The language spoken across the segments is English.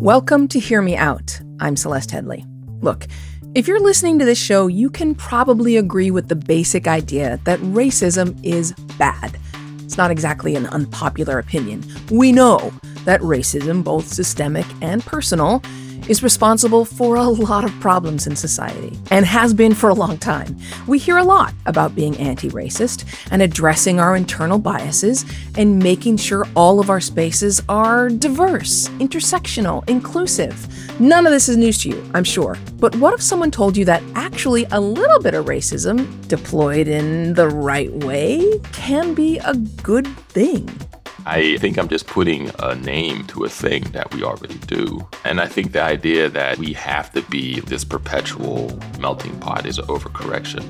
Welcome to Hear Me Out. I'm Celeste Headlee. Look, if you're listening to this show, you can probably agree with the basic idea that racism is bad. It's not exactly an unpopular opinion. We know that racism, both systemic and personal, is responsible for a lot of problems in society and has been for a long time. We hear a lot about being anti racist and addressing our internal biases and making sure all of our spaces are diverse, intersectional, inclusive. None of this is news to you, I'm sure. But what if someone told you that actually a little bit of racism, deployed in the right way, can be a good thing? I think I'm just putting a name to a thing that we already do. And I think the idea that we have to be this perpetual melting pot is overcorrection.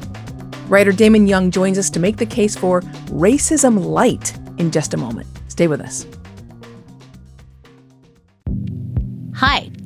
Writer Damon Young joins us to make the case for racism light in just a moment. Stay with us.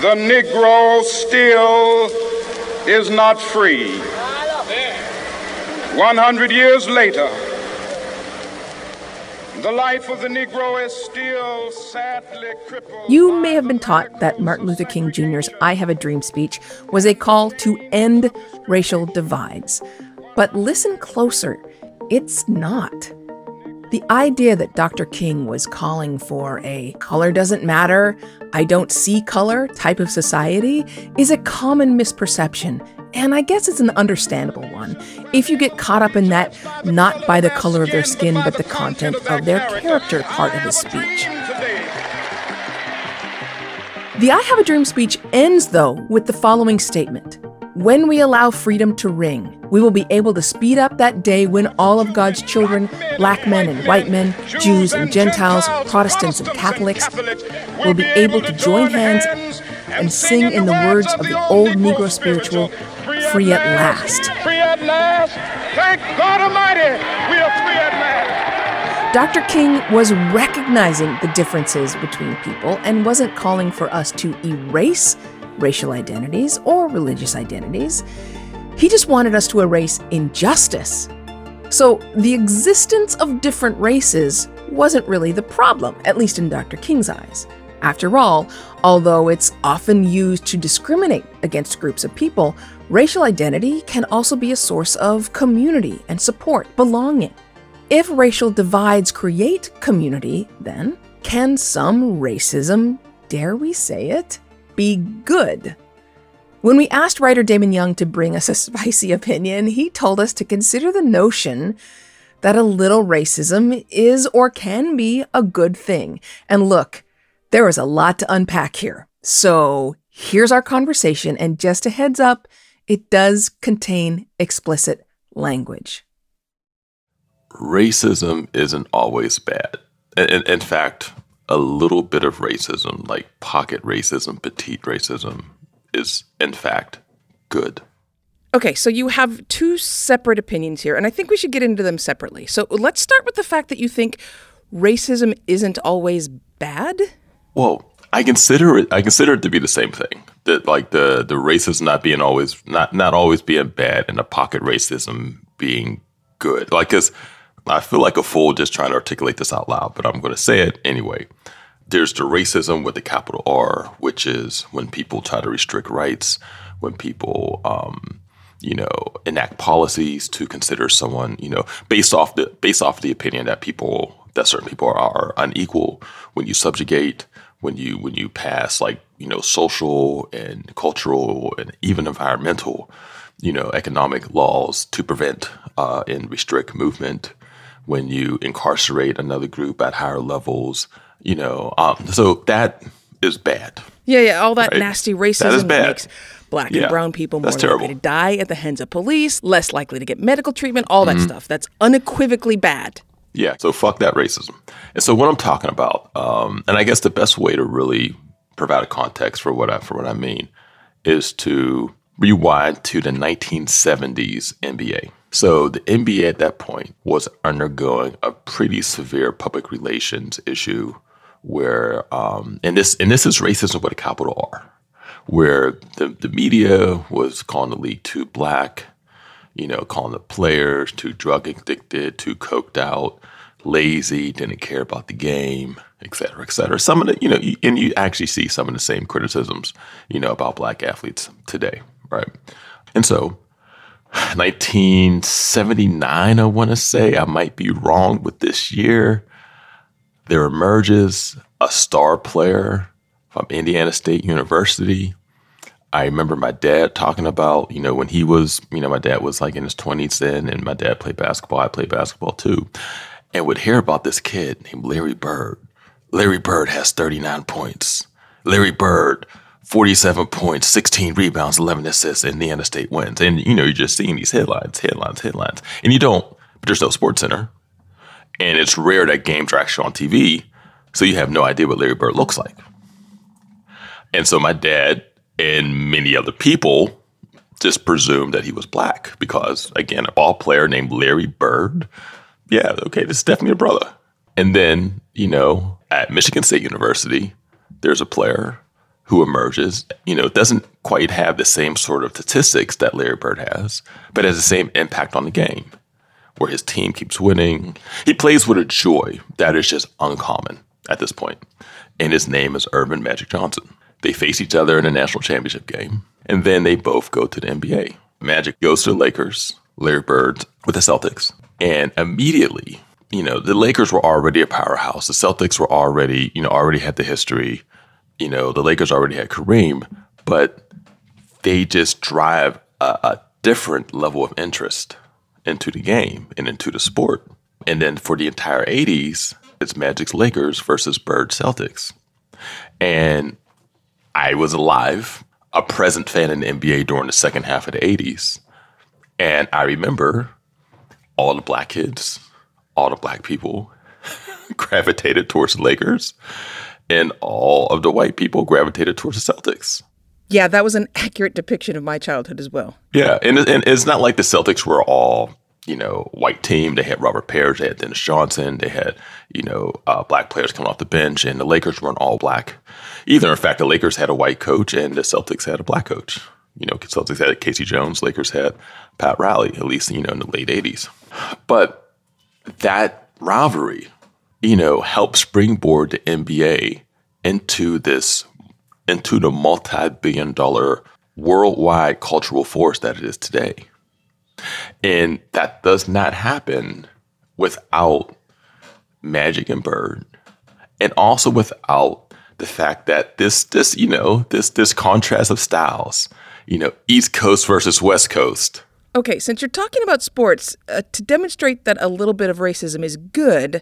the Negro still is not free. 100 years later, the life of the Negro is still sadly crippled. You may have been taught that Martin Luther King Jr.'s I Have a Dream speech was a call to end racial divides. But listen closer, it's not. The idea that Dr. King was calling for a color doesn't matter, I don't see color type of society is a common misperception. And I guess it's an understandable one if you get caught up in that not by the color of their skin, but the content of their character part of his speech. The I Have a Dream speech ends, though, with the following statement when we allow freedom to ring, we will be able to speed up that day when all of God's children, black men and white men, Jews and Gentiles, Protestants and Catholics, will be able to join hands and sing in the words of the old Negro spiritual, Free at Last. Free at last. Thank God Almighty, we are free at last. Dr. King was recognizing the differences between people and wasn't calling for us to erase racial identities or religious identities. He just wanted us to erase injustice. So the existence of different races wasn't really the problem, at least in Dr. King's eyes. After all, although it's often used to discriminate against groups of people, racial identity can also be a source of community and support, belonging. If racial divides create community, then can some racism, dare we say it, be good. When we asked writer Damon Young to bring us a spicy opinion, he told us to consider the notion that a little racism is or can be a good thing. And look, there is a lot to unpack here. So here's our conversation, and just a heads up, it does contain explicit language. Racism isn't always bad. In, in fact, a little bit of racism, like pocket racism, petite racism, is in fact good. Okay, so you have two separate opinions here, and I think we should get into them separately. So let's start with the fact that you think racism isn't always bad. Well, I consider it. I consider it to be the same thing. That like the the racism not being always not not always being bad, and the pocket racism being good. Like, cause I feel like a fool just trying to articulate this out loud, but I'm going to say it anyway. there's the racism with the capital R, which is when people try to restrict rights, when people, um, you know, enact policies to consider someone, you know, based off the based off the opinion that people that certain people are, are unequal. When you subjugate, when you when you pass like you know social and cultural and even environmental, you know, economic laws to prevent uh, and restrict movement. When you incarcerate another group at higher levels, you know, um, so that is bad. Yeah, yeah, all that Right. nasty racism That is that bad. makes black Yeah, and brown people more likely terrible. to die at the hands of police, less likely to get medical treatment, all Mm-hmm. that stuff. That's unequivocally bad. Yeah, so fuck that racism. And so what I'm talking about, um, and I guess the best way to really provide a context for what I for what I mean is to rewind to the 1970s NBA. So the NBA at that point was undergoing a pretty severe public relations issue where um, and this and this is racism with a capital R, where the, the media was calling the league too black, you know, calling the players too drug addicted, too coked out, lazy, didn't care about the game, et cetera, et cetera. Some of the, you know, and you actually see some of the same criticisms, you know, about black athletes today, right? And so, 1979, I want to say, I might be wrong with this year. There emerges a star player from Indiana State University I remember my dad talking about, you know, when he was, you know, my dad was like in his 20s then, and my dad played basketball. I played basketball too. And would hear about this kid named Larry Bird. Larry Bird has 39 points. Larry Bird, 47 points, 16 rebounds, 11 assists, and Indiana State wins. And, you know, you're just seeing these headlines, headlines, headlines. And you don't, but there's no SportsCenter. And it's rare that games are actually on TV. So you have no idea what Larry Bird looks like. And so my dad and many other people just presumed that he was black because, again, a ball player named Larry Bird. Yeah, okay, this is definitely a brother. And then, you know, at Michigan State University, there's a player who emerges, you know, doesn't quite have the same sort of statistics that Larry Bird has, but has the same impact on the game where his team keeps winning. He plays with a joy that is just uncommon at this point. And his name is Earvin Magic Johnson. They face each other in a national championship game, and then they both go to the NBA. Magic goes to the Lakers, Larry Bird with the Celtics. And immediately, you know, the Lakers were already a powerhouse. The Celtics were already, you know, already had the history. You know, the Lakers already had Kareem, but they just drive a, a different level of interest into the game and into the sport. And then for the entire 80s, it's Magic's Lakers versus Bird Celtics. And I was alive, a present fan in the NBA during the second half of the 80s. And I remember all the black kids, all the black people gravitated towards the Lakers, and all of the white people gravitated towards the Celtics. Yeah, that was an accurate depiction of my childhood as well. Yeah, and, and it's not like the Celtics were all, you know, white team. They had Robert Parish, they had Dennis Johnson, they had, you know, uh, black players coming off the bench, and the Lakers weren't all black either. In fact, the Lakers had a white coach, and the Celtics had a black coach. You know, Celtics had K.C. Jones, Lakers had Pat Riley, at least, you know, in the late 80s. But that rivalry, you know, helped springboard the NBA into this into the multi-billion dollar worldwide cultural force that it is today. And that does not happen without Magic and Bird. And also without the fact that this this, you know, this this contrast of styles, you know, East Coast versus West Coast. Okay, since you're talking about sports, uh, to demonstrate that a little bit of racism is good,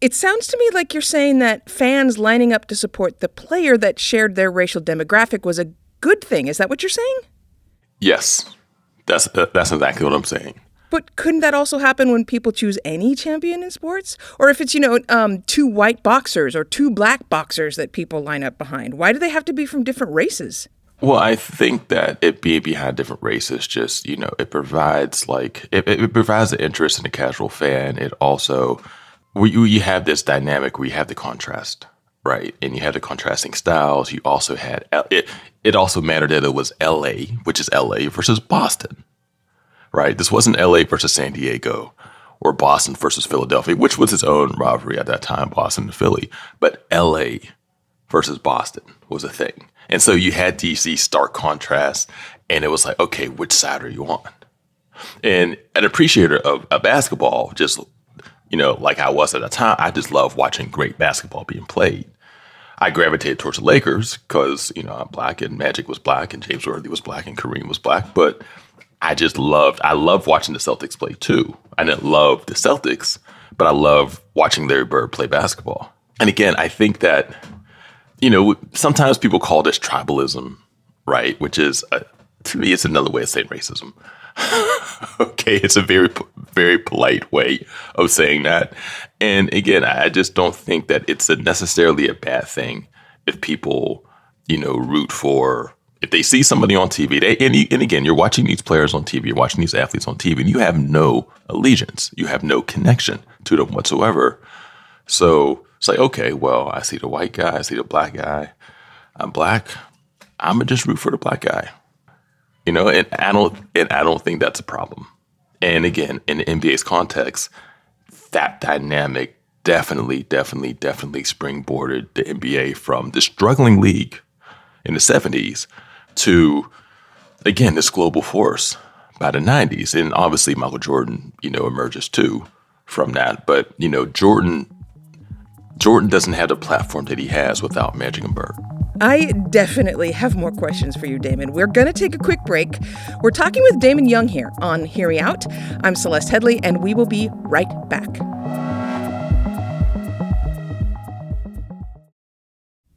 it, sounds to me like you're saying that fans lining up to support the player that shared their racial demographic was a good thing. Is that what you're saying? Yes. That's that's exactly what I'm saying. But couldn't that also happen when people choose any champion in sports? Or if it's, you know, um, two white boxers or two black boxers that people line up behind? Why do they have to be from different races? Well, I think that it being behind different races just, you know, it provides like it, it provides the interest in a casual fan. It also we you have this dynamic where you have the contrast, right? And you have the contrasting styles. You also had it. It also mattered that it was L.A., which is L.A. versus Boston, right? This wasn't L.A. versus San Diego or Boston versus Philadelphia, which was its own rivalry at that time, Boston and Philly. But LA versus Boston was a thing. And so you had DC stark contrast, and it was like, okay, which side are you on? And an appreciator of, of basketball, just, you know, like I was at the time, I just love watching great basketball being played. I gravitated towards the Lakers because, you know, I'm black and Magic was black and James Worthy was black and Kareem was black. But I just loved, I loved watching the Celtics play too. I didn't love the Celtics, but I love watching Larry Bird play basketball. And again, I think that, you know, sometimes people call this tribalism, right? Which is, a, to me, it's another way of saying racism. okay, it's a very, very polite way of saying that. And again, I just don't think that it's a necessarily a bad thing if people, you know, root for if they see somebody on TV, they, and, and again, you're watching these players on TV, you're watching these athletes on TV, and you have no allegiance, you have no connection to them whatsoever. So it's like, okay, well, I see the white guy, I see the black guy, I'm black, I'm gonna just root for the black guy, you know, and I don't, and I don't think that's a problem. And again, in the NBA's context, that dynamic definitely, definitely, definitely springboarded the NBA from the struggling league in the 70s to again this global force by the 90s and obviously michael jordan you know emerges too from that but you know jordan jordan doesn't have the platform that he has without magic and bird I definitely have more questions for you, Damon. We're going to take a quick break. We're talking with Damon Young here on Hear Me Out. I'm Celeste Headlee, and we will be right back.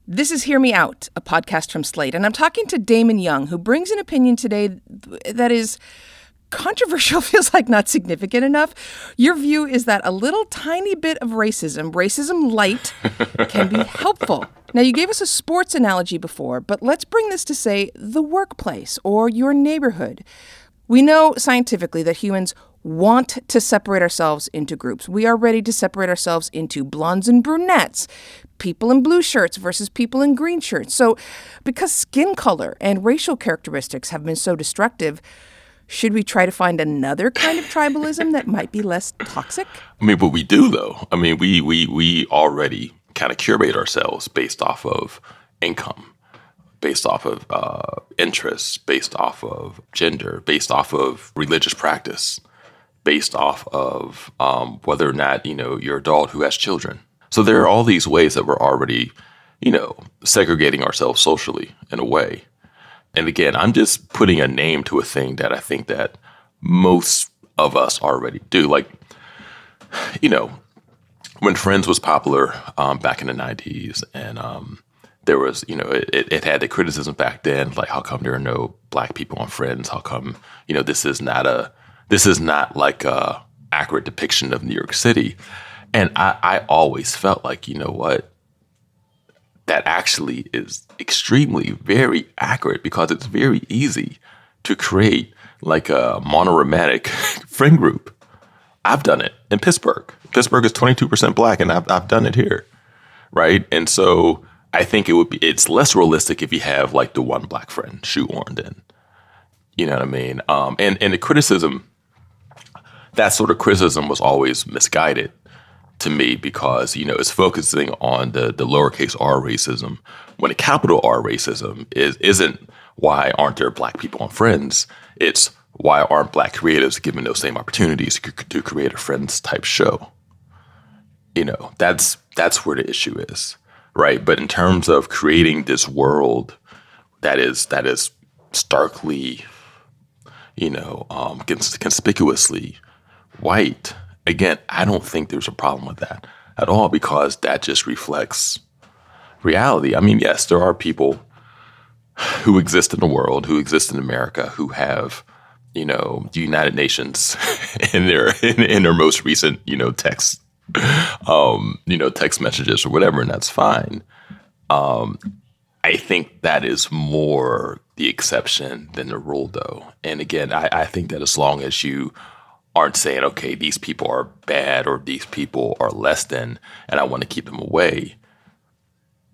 This is Hear Me Out, a podcast from Slate, and I'm talking to Damon Young, who brings an opinion today that is controversial feels like not significant enough. Your view is that a little tiny bit of racism, racism light, can be helpful. Now, you gave us a sports analogy before, but let's bring this to, say, the workplace or your neighborhood. We know scientifically that humans want to separate ourselves into groups. We are ready to separate ourselves into blondes and brunettes, people in blue shirts versus people in green shirts. So, because skin color and racial characteristics have been so destructive, should we try to find another kind of tribalism that might be less toxic? I mean, but we do though. I mean, we we we already kind of curate ourselves based off of income, based off of uh, interests, based off of gender, based off of religious practice based off of um, whether or not you know you're adult who has children. So there are all these ways that we're already, you know, segregating ourselves socially in a way. And again, I'm just putting a name to a thing that I think that most of us already do. Like, you know, when Friends was popular um, back in the '90s, and um, there was, you know, it, it had the criticism back then, like, how come there are no black people on Friends? How come, you know, this is not a this is not like a accurate depiction of New York City. And I, I always felt like, you know what, that actually is extremely very accurate because it's very easy to create like a monochromatic friend group. I've done it in Pittsburgh. Pittsburgh is 22% black and I've, I've done it here. Right. And so I think it would be, it's less realistic if you have like the one black friend shoehorned in. You know what I mean? Um, and, and the criticism that sort of criticism was always misguided to me because you know it's focusing on the the lowercase r racism when a capital R racism is isn't why aren't there black people on Friends? It's why aren't black creatives given those same opportunities to create a Friends type show? You know that's that's where the issue is, right? But in terms of creating this world that is that is starkly, you know, um, conspicuously white, again, I don't think there's a problem with that at all because that just reflects reality. I mean, yes, there are people who exist in the world, who exist in America, who have, you know, the United Nations in their in, in their most recent, you know, text, um, you know, text messages or whatever, and that's fine. Um, I think that is more the exception than the rule, though. And again, I, I think that as long as you aren't saying, okay, these people are bad or these people are less than, and I want to keep them away.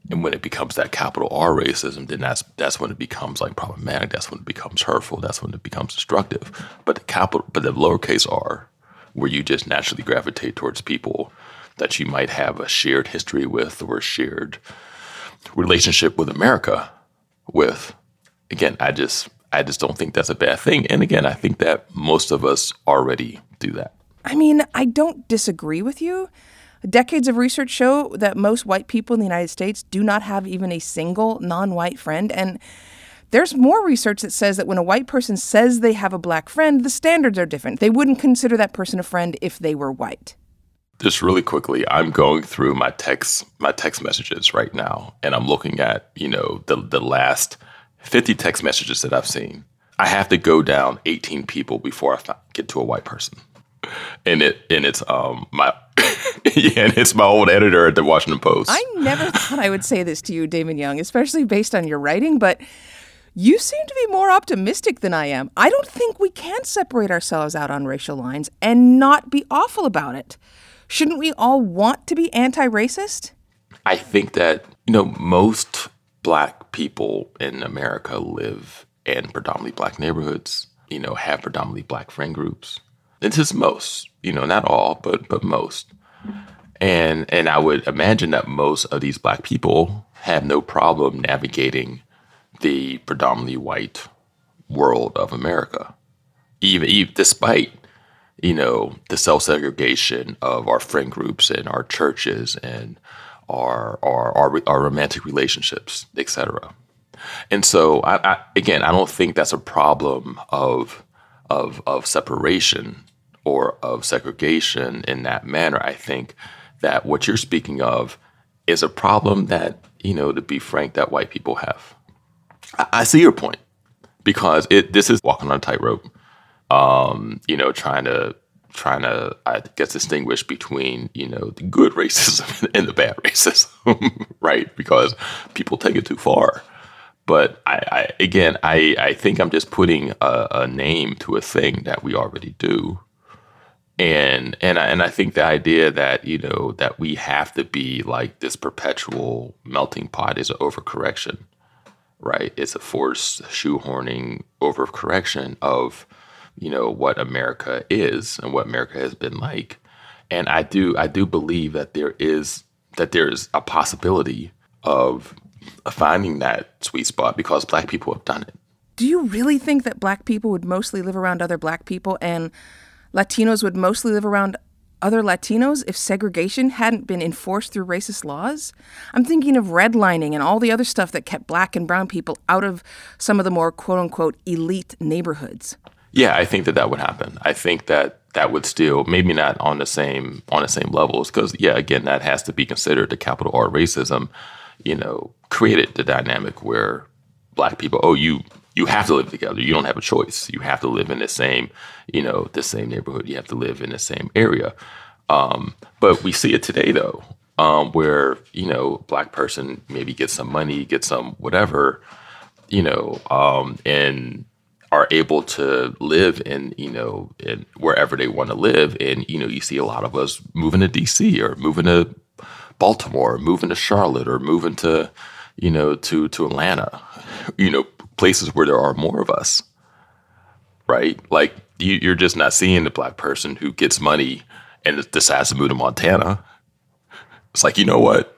And when it becomes that capital R racism, then that's that's when it becomes like problematic. That's when it becomes hurtful. That's when it becomes destructive. But the capital, but the lowercase R, where you just naturally gravitate towards people that you might have a shared history with or a shared relationship with America with. Again, I just I just don't think that's a bad thing. And again, I think that most of us already do that. I mean, I don't disagree with you. Decades of research show that most white people in the United States do not have even a single non white friend. And there's more research that says that when a white person says they have a black friend, the standards are different. They wouldn't consider that person a friend if they were white. Just really quickly, I'm going through my text my text messages right now, and I'm looking at you know the the last 50 text messages that I've seen. I have to go down 18 people before I get to a white person and it and it's um my yeah, and it's my old editor at the Washington Post. I never thought I would say this to you, Damon Young, especially based on your writing, but you seem to be more optimistic than I am. I don't think we can separate ourselves out on racial lines and not be awful about it. Shouldn't we all want to be anti-racist? I think that, you know, most black people in America live in predominantly black neighborhoods, you know, have predominantly black friend groups it's just most, you know, not all, but but most. And and I would imagine that most of these black people have no problem navigating the predominantly white world of America, even, even despite you know the self segregation of our friend groups and our churches and our our our, our romantic relationships, etc. And so, I, I, again, I don't think that's a problem of of of separation or of segregation in that manner. I think that what you're speaking of is a problem that, you know, to be frank, that white people have. I, I see your point because it this is walking on a tightrope. Um, you know, trying to trying to I guess distinguish between you know the good racism and the bad racism, right? Because people take it too far. But I, I again, I I think I'm just putting a, a name to a thing that we already do and and I, and I think the idea that you know that we have to be like this perpetual melting pot is an overcorrection, right? It's a forced shoehorning overcorrection of you know what America is and what America has been like, and I do I do believe that there is that there is a possibility of finding that sweet spot because Black people have done it. Do you really think that Black people would mostly live around other Black people and Latinos would mostly live around other Latinos if segregation hadn't been enforced through racist laws? I'm thinking of redlining and all the other stuff that kept black and brown people out of some of the more quote unquote elite neighborhoods. Yeah, I think that that would happen. I think that that would still maybe not on the same on the same levels because yeah, again, that has to be considered the capital R racism. You know, created the dynamic where black people, oh, you you have to live together. You don't have a choice. You have to live in the same, you know, the same neighborhood. You have to live in the same area. Um, but we see it today though, um, where you know, black person maybe gets some money, get some whatever, you know, um, and are able to live in you know in wherever they want to live. And you know, you see a lot of us moving to D.C. or moving to Baltimore, or moving to Charlotte, or moving to you know to to Atlanta, you know, places where there are more of us, right? Like you, are just not seeing the black person who gets money and decides to move to Montana. It's like you know what,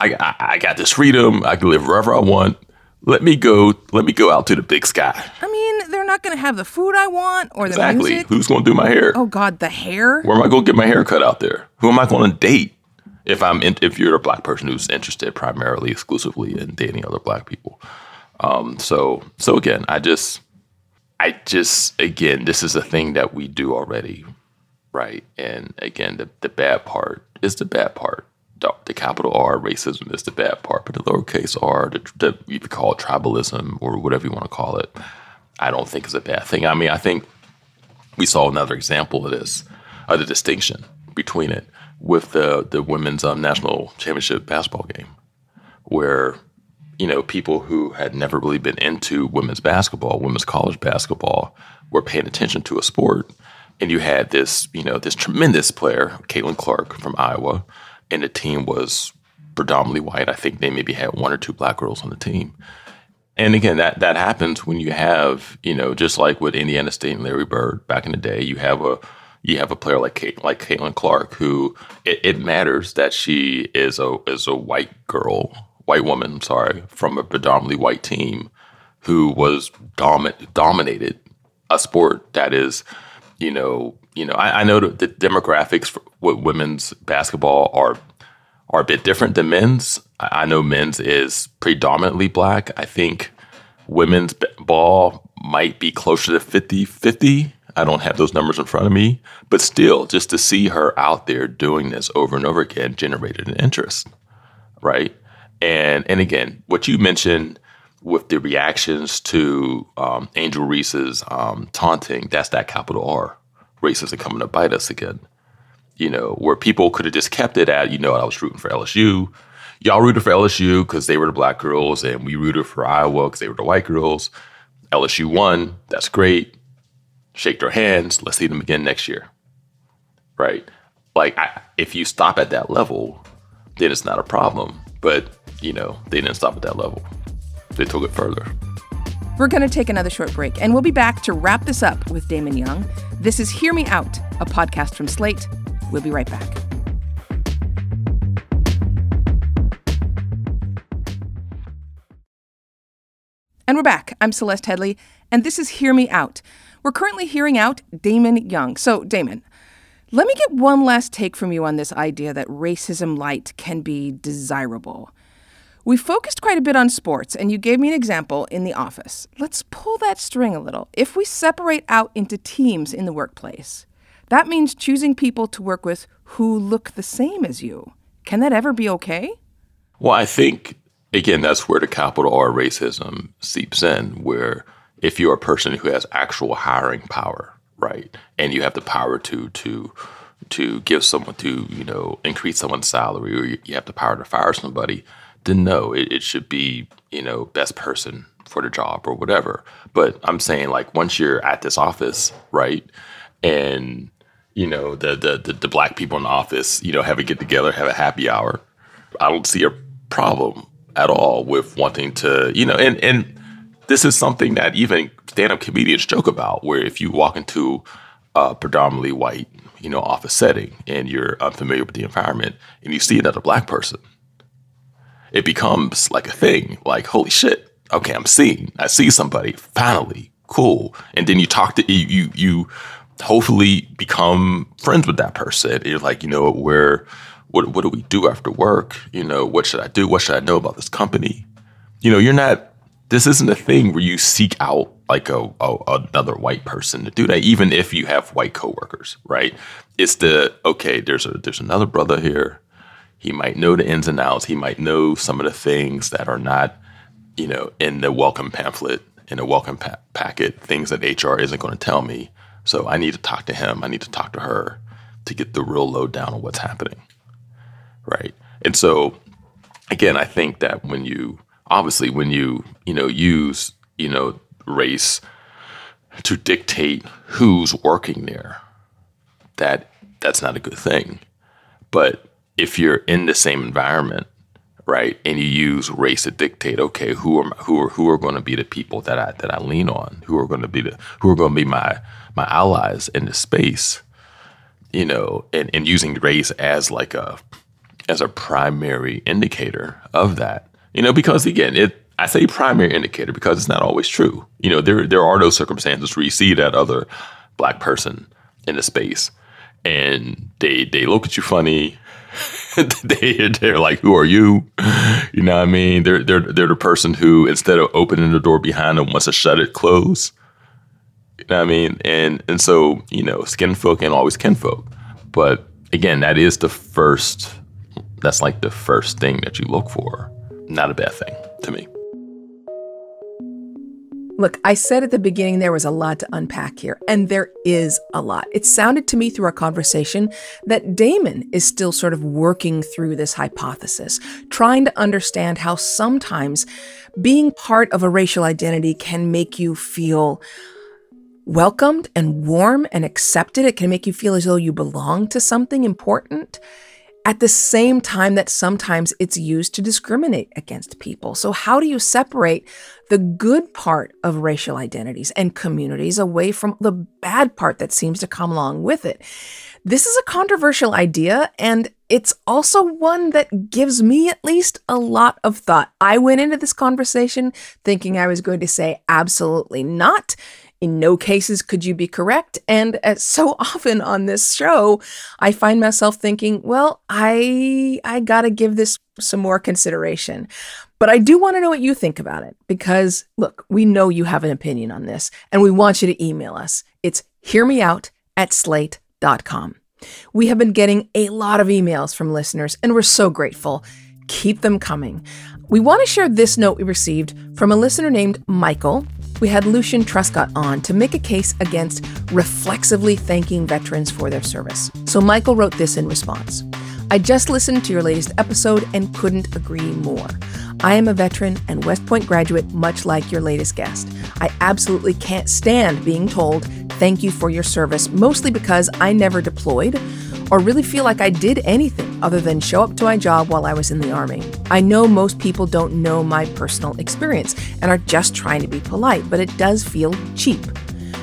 I, I, I got this freedom. I can live wherever I want. Let me go. Let me go out to the big sky. I mean, they're not going to have the food I want or the exactly. music. Who's going to do my hair? Oh God, the hair. Where am I going to get my hair cut out there? Who am I going to date? If I'm in, if you're a black person who's interested primarily exclusively in dating other black people, um, so so again, I just I just again, this is a thing that we do already, right? And again, the, the bad part is the bad part. The, capital R racism is the bad part, but the lowercase r, the you could call it tribalism or whatever you want to call it, I don't think is a bad thing. I mean, I think we saw another example of this, of the distinction between it with the the women's um, national championship basketball game, where you know, people who had never really been into women's basketball, women's college basketball, were paying attention to a sport. And you had this, you know, this tremendous player, Caitlin Clark from Iowa, and the team was predominantly white. I think they maybe had one or two black girls on the team. And again, that that happens when you have, you know, just like with Indiana State and Larry Bird back in the day, you have a you have a player like Kate, like Caitlin Clark, who it, it, matters that she is a is a white girl, white woman, sorry, from a predominantly white team, who was domi- dominated a sport that is, you know, you know, I, I know the demographics for women's basketball are are a bit different than men's. I, I know men's is predominantly black. I think women's ball might be closer to 50 50 I don't have those numbers in front of me, but still, just to see her out there doing this over and over again generated an interest, right? And and again, what you mentioned with the reactions to um, Angel Reese's um, taunting, that's that capital R racism coming to bite us again. You know, where people could have just kept it at, you know, I was rooting for LSU. Y'all rooted for LSU because they were the black girls, and we rooted for Iowa because they were the white girls. LSU won. That's great shake their hands. Let's see them again next year. Right? Like, I, if you stop at that level, then it's not a problem. But, you know, they didn't stop at that level, they took it further. We're going to take another short break, and we'll be back to wrap this up with Damon Young. This is Hear Me Out, a podcast from Slate. We'll be right back. And we're back. I'm Celeste Headlee, and this is Hear Me Out we're currently hearing out Damon Young. So, Damon, let me get one last take from you on this idea that racism light can be desirable. We focused quite a bit on sports, and you gave me an example in the office. Let's pull that string a little. If we separate out into teams in the workplace, that means choosing people to work with who look the same as you. Can that ever be okay? Well, I think, again, that's where the capital R racism seeps in, where if you're a person who has actual hiring power, right, and you have the power to to to give someone to you know increase someone's salary, or you have the power to fire somebody, then no, it, it should be you know best person for the job or whatever. But I'm saying like once you're at this office, right, and you know the the the, the black people in the office, you know, have a get together, have a happy hour. I don't see a problem at all with wanting to, you know, and and this is something that even stand-up comedians joke about, where if you walk into a predominantly white, you know, office setting and you're unfamiliar with the environment and you see another black person, it becomes like a thing. Like, holy shit, okay, I'm seeing, I see somebody finally, cool. And then you talk to you, you, you hopefully become friends with that person. You're like, you know, where, what, what do we do after work? You know, what should I do? What should I know about this company? You know, you're not this isn't a thing where you seek out like a, a, another white person to do that, even if you have white coworkers, right? It's the okay. There's a there's another brother here. He might know the ins and outs. He might know some of the things that are not, you know, in the welcome pamphlet, in the welcome pa- packet, things that HR isn't going to tell me. So I need to talk to him. I need to talk to her to get the real lowdown on what's happening, right? And so, again, I think that when you obviously when you you know use you know race to dictate who's working there that that's not a good thing but if you're in the same environment right and you use race to dictate okay who are who are who are going to be the people that I that I lean on who are going to be the who are going to be my my allies in this space you know and and using race as like a as a primary indicator of that you know, because again, it I say primary indicator because it's not always true. You know, there there are those circumstances where you see that other black person in the space and they they look at you funny. they they're like, "Who are you?" You know what I mean? They're they're they're the person who instead of opening the door behind them wants to shut it close. You know what I mean? And and so you know, skin folk and always kinfolk. But again, that is the first. That's like the first thing that you look for not a bad thing to me. Look, I said at the beginning there was a lot to unpack here, and there is a lot. It sounded to me through our conversation that Damon is still sort of working through this hypothesis, trying to understand how sometimes being part of a racial identity can make you feel welcomed and warm and accepted. It can make you feel as though you belong to something important. At the same time that sometimes it's used to discriminate against people. So, how do you separate the good part of racial identities and communities away from the bad part that seems to come along with it? This is a controversial idea, and it's also one that gives me at least a lot of thought. I went into this conversation thinking I was going to say absolutely not. In no cases could you be correct. And as so often on this show, I find myself thinking, well, I I got to give this some more consideration. But I do want to know what you think about it because look, we know you have an opinion on this and we want you to email us. It's hearmeout at slate.com. We have been getting a lot of emails from listeners and we're so grateful. Keep them coming. We want to share this note we received from a listener named Michael we had Lucian Truscott on to make a case against reflexively thanking veterans for their service. So Michael wrote this in response. I just listened to your latest episode and couldn't agree more. I am a veteran and West Point graduate, much like your latest guest. I absolutely can't stand being told thank you for your service, mostly because I never deployed or really feel like I did anything other than show up to my job while I was in the Army. I know most people don't know my personal experience and are just trying to be polite, but it does feel cheap.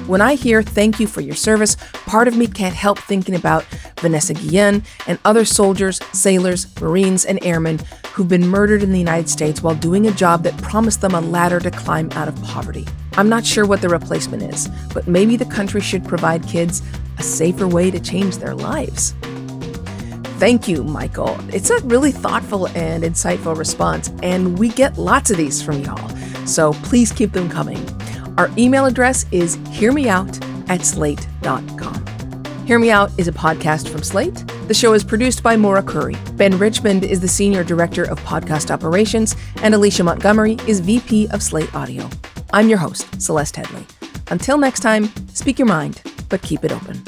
When I hear thank you for your service, part of me can't help thinking about Vanessa Guillen and other soldiers, sailors, Marines, and airmen who've been murdered in the United States while doing a job that promised them a ladder to climb out of poverty. I'm not sure what the replacement is, but maybe the country should provide kids a safer way to change their lives. Thank you, Michael. It's a really thoughtful and insightful response, and we get lots of these from y'all. So please keep them coming. Our email address is hearmeout at slate.com. Hear Me Out is a podcast from Slate. The show is produced by Maura Currie. Ben Richmond is the Senior Director of Podcast Operations, and Alicia Montgomery is VP of Slate Audio. I'm your host, Celeste Headlee. Until next time, speak your mind, but keep it open.